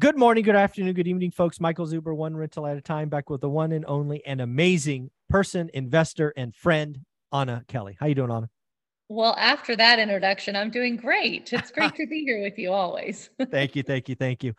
Good morning, good afternoon, good evening, folks. Michael Zuber, one rental at a time, back with the one and only and amazing person, investor, and friend, Anna Kelly. How are you doing, Anna? Well, after that introduction, I'm doing great. It's great to be here with you always. thank you, thank you, thank you.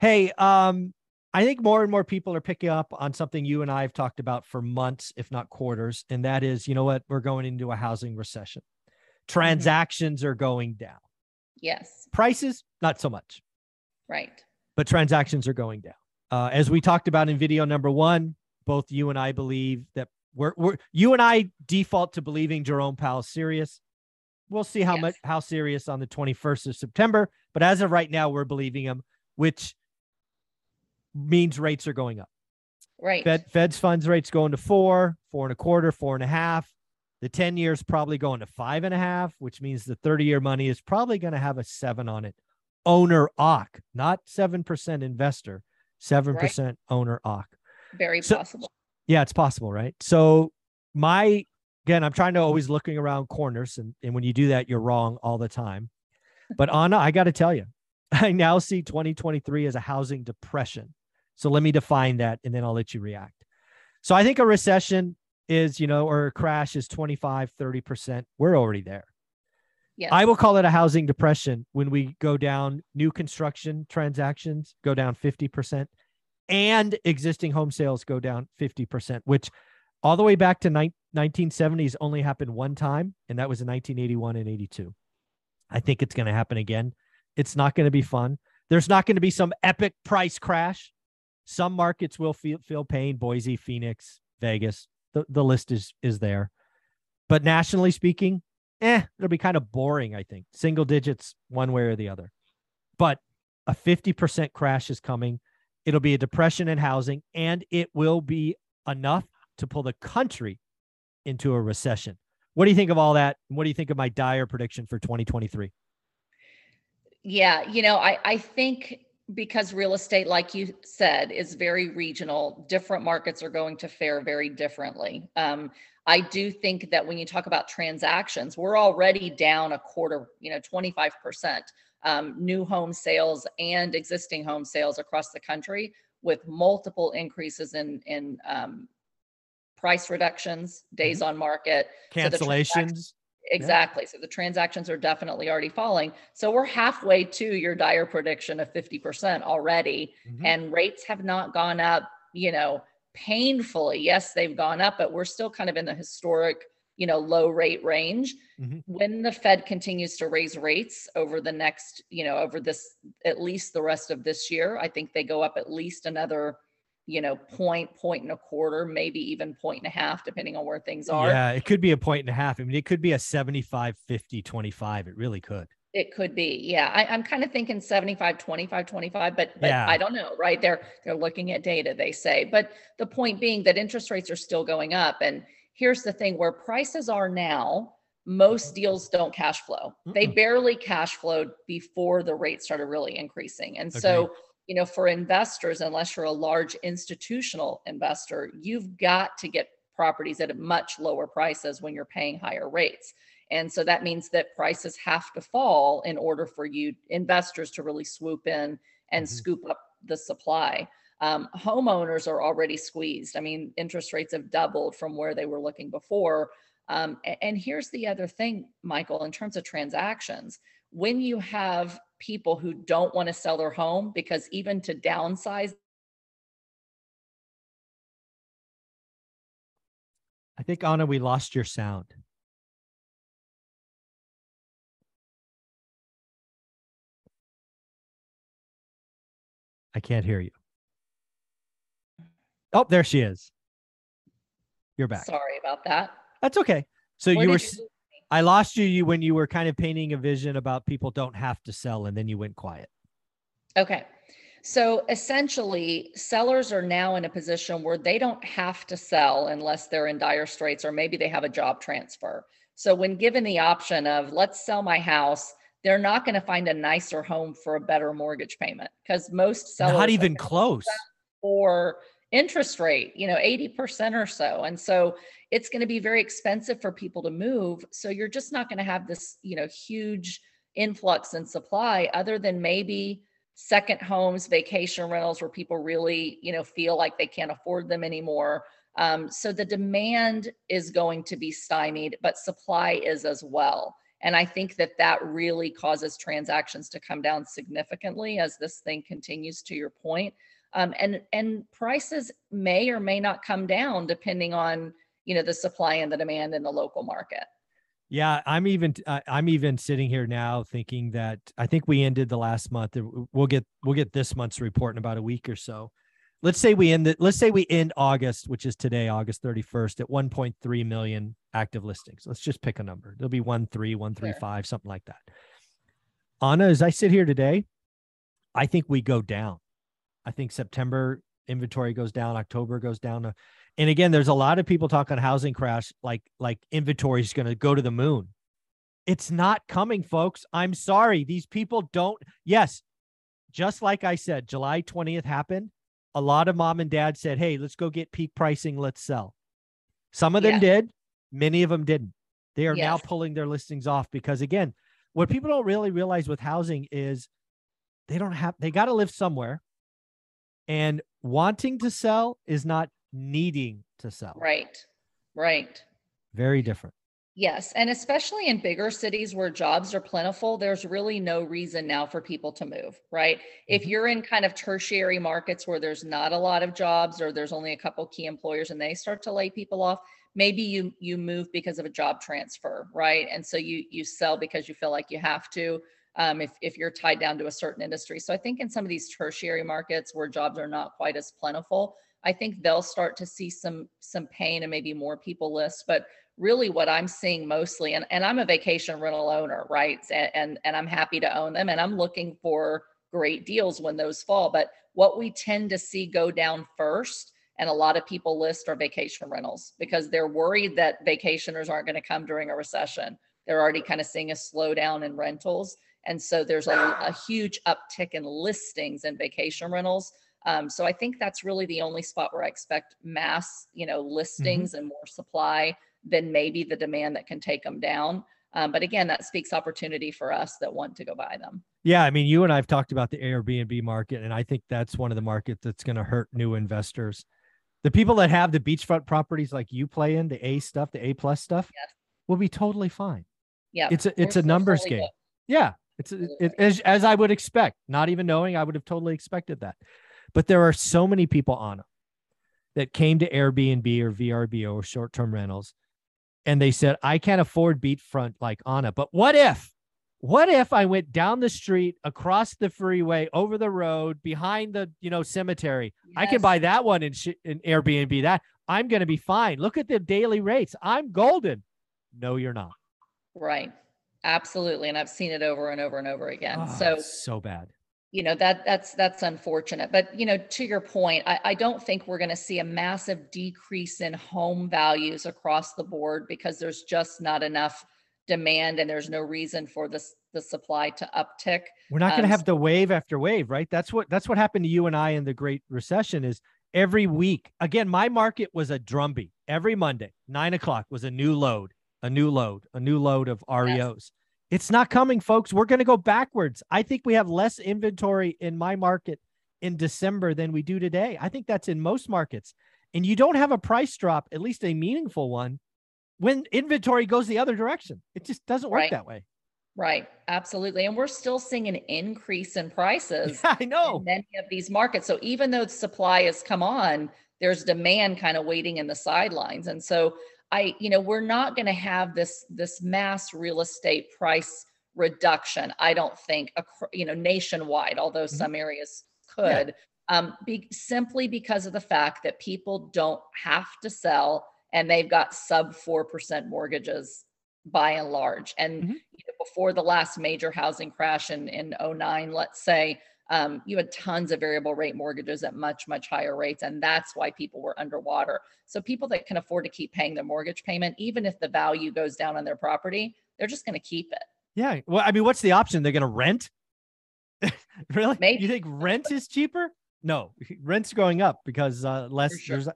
Hey, um, I think more and more people are picking up on something you and I have talked about for months, if not quarters, and that is, you know what, we're going into a housing recession. Mm-hmm. Transactions mm-hmm. are going down. Yes. Prices, not so much. Right but transactions are going down. Uh, as we talked about in video number one, both you and I believe that we're, we're you and I default to believing Jerome Powell's serious. We'll see how yes. much how serious on the 21st of September, but as of right now, we're believing him, which means rates are going up. Right. Fed, Fed's funds rates going to four, four and a quarter, four and a half. The 10 years probably going to five and a half, which means the 30 year money is probably going to have a seven on it owner OC, not 7% investor, 7% right. owner OC. Very so, possible. Yeah, it's possible, right? So my again, I'm trying to always looking around corners and, and when you do that, you're wrong all the time. But Anna, I got to tell you, I now see 2023 as a housing depression. So let me define that and then I'll let you react. So I think a recession is, you know, or a crash is 25, 30%. We're already there. Yes. I will call it a housing depression when we go down new construction transactions go down 50% and existing home sales go down 50%, which all the way back to ni- 1970s only happened one time, and that was in 1981 and 82. I think it's going to happen again. It's not going to be fun. There's not going to be some epic price crash. Some markets will feel feel pain. Boise, Phoenix, Vegas. The, the list is is there. But nationally speaking, eh, it'll be kind of boring, I think. Single digits, one way or the other. But a 50% crash is coming. It'll be a depression in housing, and it will be enough to pull the country into a recession. What do you think of all that? What do you think of my dire prediction for 2023? Yeah, you know, I, I think because real estate, like you said, is very regional, different markets are going to fare very differently. Um, I do think that when you talk about transactions, we're already down a quarter, you know, 25% um, new home sales and existing home sales across the country with multiple increases in, in um, price reductions, days mm-hmm. on market, cancellations. So exactly. Yeah. So the transactions are definitely already falling. So we're halfway to your dire prediction of 50% already, mm-hmm. and rates have not gone up, you know painfully yes they've gone up but we're still kind of in the historic you know low rate range mm-hmm. when the fed continues to raise rates over the next you know over this at least the rest of this year i think they go up at least another you know point point and a quarter maybe even point and a half depending on where things are yeah it could be a point and a half i mean it could be a 75 50 25 it really could it could be. Yeah. I, am kind of thinking 75, 25, 25, but, but yeah. I don't know, right? They're they're looking at data, they say. But the point being that interest rates are still going up. And here's the thing where prices are now, most mm-hmm. deals don't cash flow. Mm-mm. They barely cash flowed before the rates started really increasing. And okay. so, you know, for investors, unless you're a large institutional investor, you've got to get properties at much lower prices when you're paying higher rates. And so that means that prices have to fall in order for you investors to really swoop in and mm-hmm. scoop up the supply. Um, homeowners are already squeezed. I mean, interest rates have doubled from where they were looking before. Um, and here's the other thing, Michael, in terms of transactions, when you have people who don't want to sell their home because even to downsize, I think Anna, we lost your sound. I can't hear you. Oh, there she is. You're back. Sorry about that. That's okay. So Where you were you I lost you, you when you were kind of painting a vision about people don't have to sell and then you went quiet. Okay. So essentially, sellers are now in a position where they don't have to sell unless they're in dire straits or maybe they have a job transfer. So when given the option of let's sell my house they're not going to find a nicer home for a better mortgage payment because most sellers not even close or interest rate, you know, 80% or so. And so it's going to be very expensive for people to move. So you're just not going to have this, you know, huge influx in supply other than maybe second homes, vacation rentals where people really, you know, feel like they can't afford them anymore. Um, so the demand is going to be stymied, but supply is as well. And I think that that really causes transactions to come down significantly as this thing continues to your point. Um, and and prices may or may not come down depending on you know the supply and the demand in the local market. Yeah, I'm even I'm even sitting here now thinking that I think we ended the last month. We'll get we'll get this month's report in about a week or so let's say we end it, let's say we end August, which is today, August 31st, at 1.3 million active listings. Let's just pick a number. It'll be one three, one three five, something like that. Anna, as I sit here today, I think we go down. I think September inventory goes down, October goes down. And again, there's a lot of people talking housing crash, like like inventory is going to go to the moon. It's not coming, folks. I'm sorry. These people don't. Yes, just like I said, July 20th happened a lot of mom and dad said, Hey, let's go get peak pricing. Let's sell. Some of them yeah. did, many of them didn't. They are yes. now pulling their listings off because, again, what people don't really realize with housing is they don't have, they got to live somewhere. And wanting to sell is not needing to sell. Right. Right. Very different. Yes. And especially in bigger cities where jobs are plentiful, there's really no reason now for people to move, right? If mm-hmm. you're in kind of tertiary markets where there's not a lot of jobs or there's only a couple key employers and they start to lay people off, maybe you you move because of a job transfer, right? And so you you sell because you feel like you have to. Um, if if you're tied down to a certain industry. So I think in some of these tertiary markets where jobs are not quite as plentiful, I think they'll start to see some some pain and maybe more people list. But really what I'm seeing mostly, and, and I'm a vacation rental owner, right? And, and, and I'm happy to own them and I'm looking for great deals when those fall. But what we tend to see go down first, and a lot of people list are vacation rentals because they're worried that vacationers aren't going to come during a recession. They're already kind of seeing a slowdown in rentals. And so there's a, a huge uptick in listings and vacation rentals. Um, so I think that's really the only spot where I expect mass, you know, mm-hmm. listings mm-hmm. and more supply than maybe the demand that can take them down. Um, but again, that speaks opportunity for us that want to go buy them. Yeah, I mean, you and I have talked about the Airbnb market, and I think that's one of the markets that's going to hurt new investors. The people that have the beachfront properties like you play in, the A stuff, the A plus stuff, yes. will be totally fine. Yeah, it's a it's a numbers game. Yeah, it's it, it, as as I would expect. Not even knowing, I would have totally expected that. But there are so many people on them that came to Airbnb or VRBO or short term rentals and they said, I can't afford beachfront like Anna, but what if, what if I went down the street, across the freeway, over the road, behind the, you know, cemetery? Yes. I can buy that one in, sh- in Airbnb. That I'm going to be fine. Look at the daily rates. I'm golden. No, you're not. Right. Absolutely. And I've seen it over and over and over again. Oh, so, so bad you know that that's that's unfortunate but you know to your point i, I don't think we're going to see a massive decrease in home values across the board because there's just not enough demand and there's no reason for this the supply to uptick we're not going to um, have the wave after wave right that's what that's what happened to you and i in the great recession is every week again my market was a drumbeat every monday nine o'clock was a new load a new load a new load of reos yes it's not coming, folks. We're going to go backwards. I think we have less inventory in my market in December than we do today. I think that's in most markets. And you don't have a price drop, at least a meaningful one, when inventory goes the other direction. It just doesn't work right. that way. Right. Absolutely. And we're still seeing an increase in prices. Yeah, I know. In many of these markets. So even though supply has come on, there's demand kind of waiting in the sidelines. And so I, you know, we're not going to have this this mass real estate price reduction. I don't think, you know, nationwide, although mm-hmm. some areas could, yeah. um, be simply because of the fact that people don't have to sell and they've got sub four percent mortgages by and large. And mm-hmm. you know, before the last major housing crash in in 09, let's say, um, you had tons of variable rate mortgages at much much higher rates and that's why people were underwater. So people that can afford to keep paying their mortgage payment even if the value goes down on their property they're just going to keep it. Yeah well i mean what's the option? They're going to rent? Really? Maybe. you think rent is cheaper? No rent's going up because uh, less sure. there's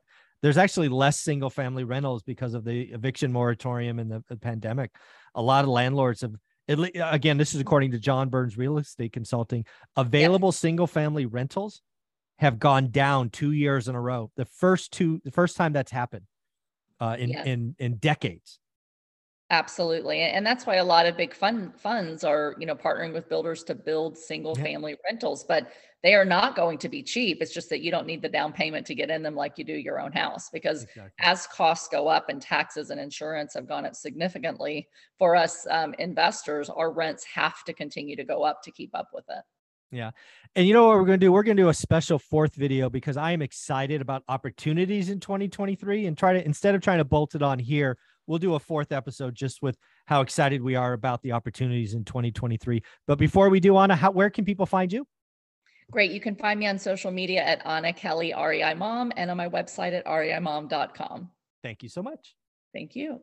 there's actually less single family rentals because of the eviction moratorium and the, the pandemic. A lot of landlords have again, this is according to John Burns Real Estate Consulting. Available yes. single family rentals have gone down two years in a row. The first two, the first time that's happened uh, in yes. in in decades. Absolutely. And that's why a lot of big fund funds are, you know, partnering with builders to build single family yeah. rentals, but they are not going to be cheap. It's just that you don't need the down payment to get in them like you do your own house because exactly. as costs go up and taxes and insurance have gone up significantly for us um, investors, our rents have to continue to go up to keep up with it. Yeah. And you know what we're going to do? We're going to do a special fourth video because I am excited about opportunities in 2023 and try to, instead of trying to bolt it on here, we'll do a fourth episode just with how excited we are about the opportunities in 2023. But before we do, Anna, how, where can people find you? Great. You can find me on social media at Anna Kelly REI Mom and on my website at reimom.com. Thank you so much. Thank you.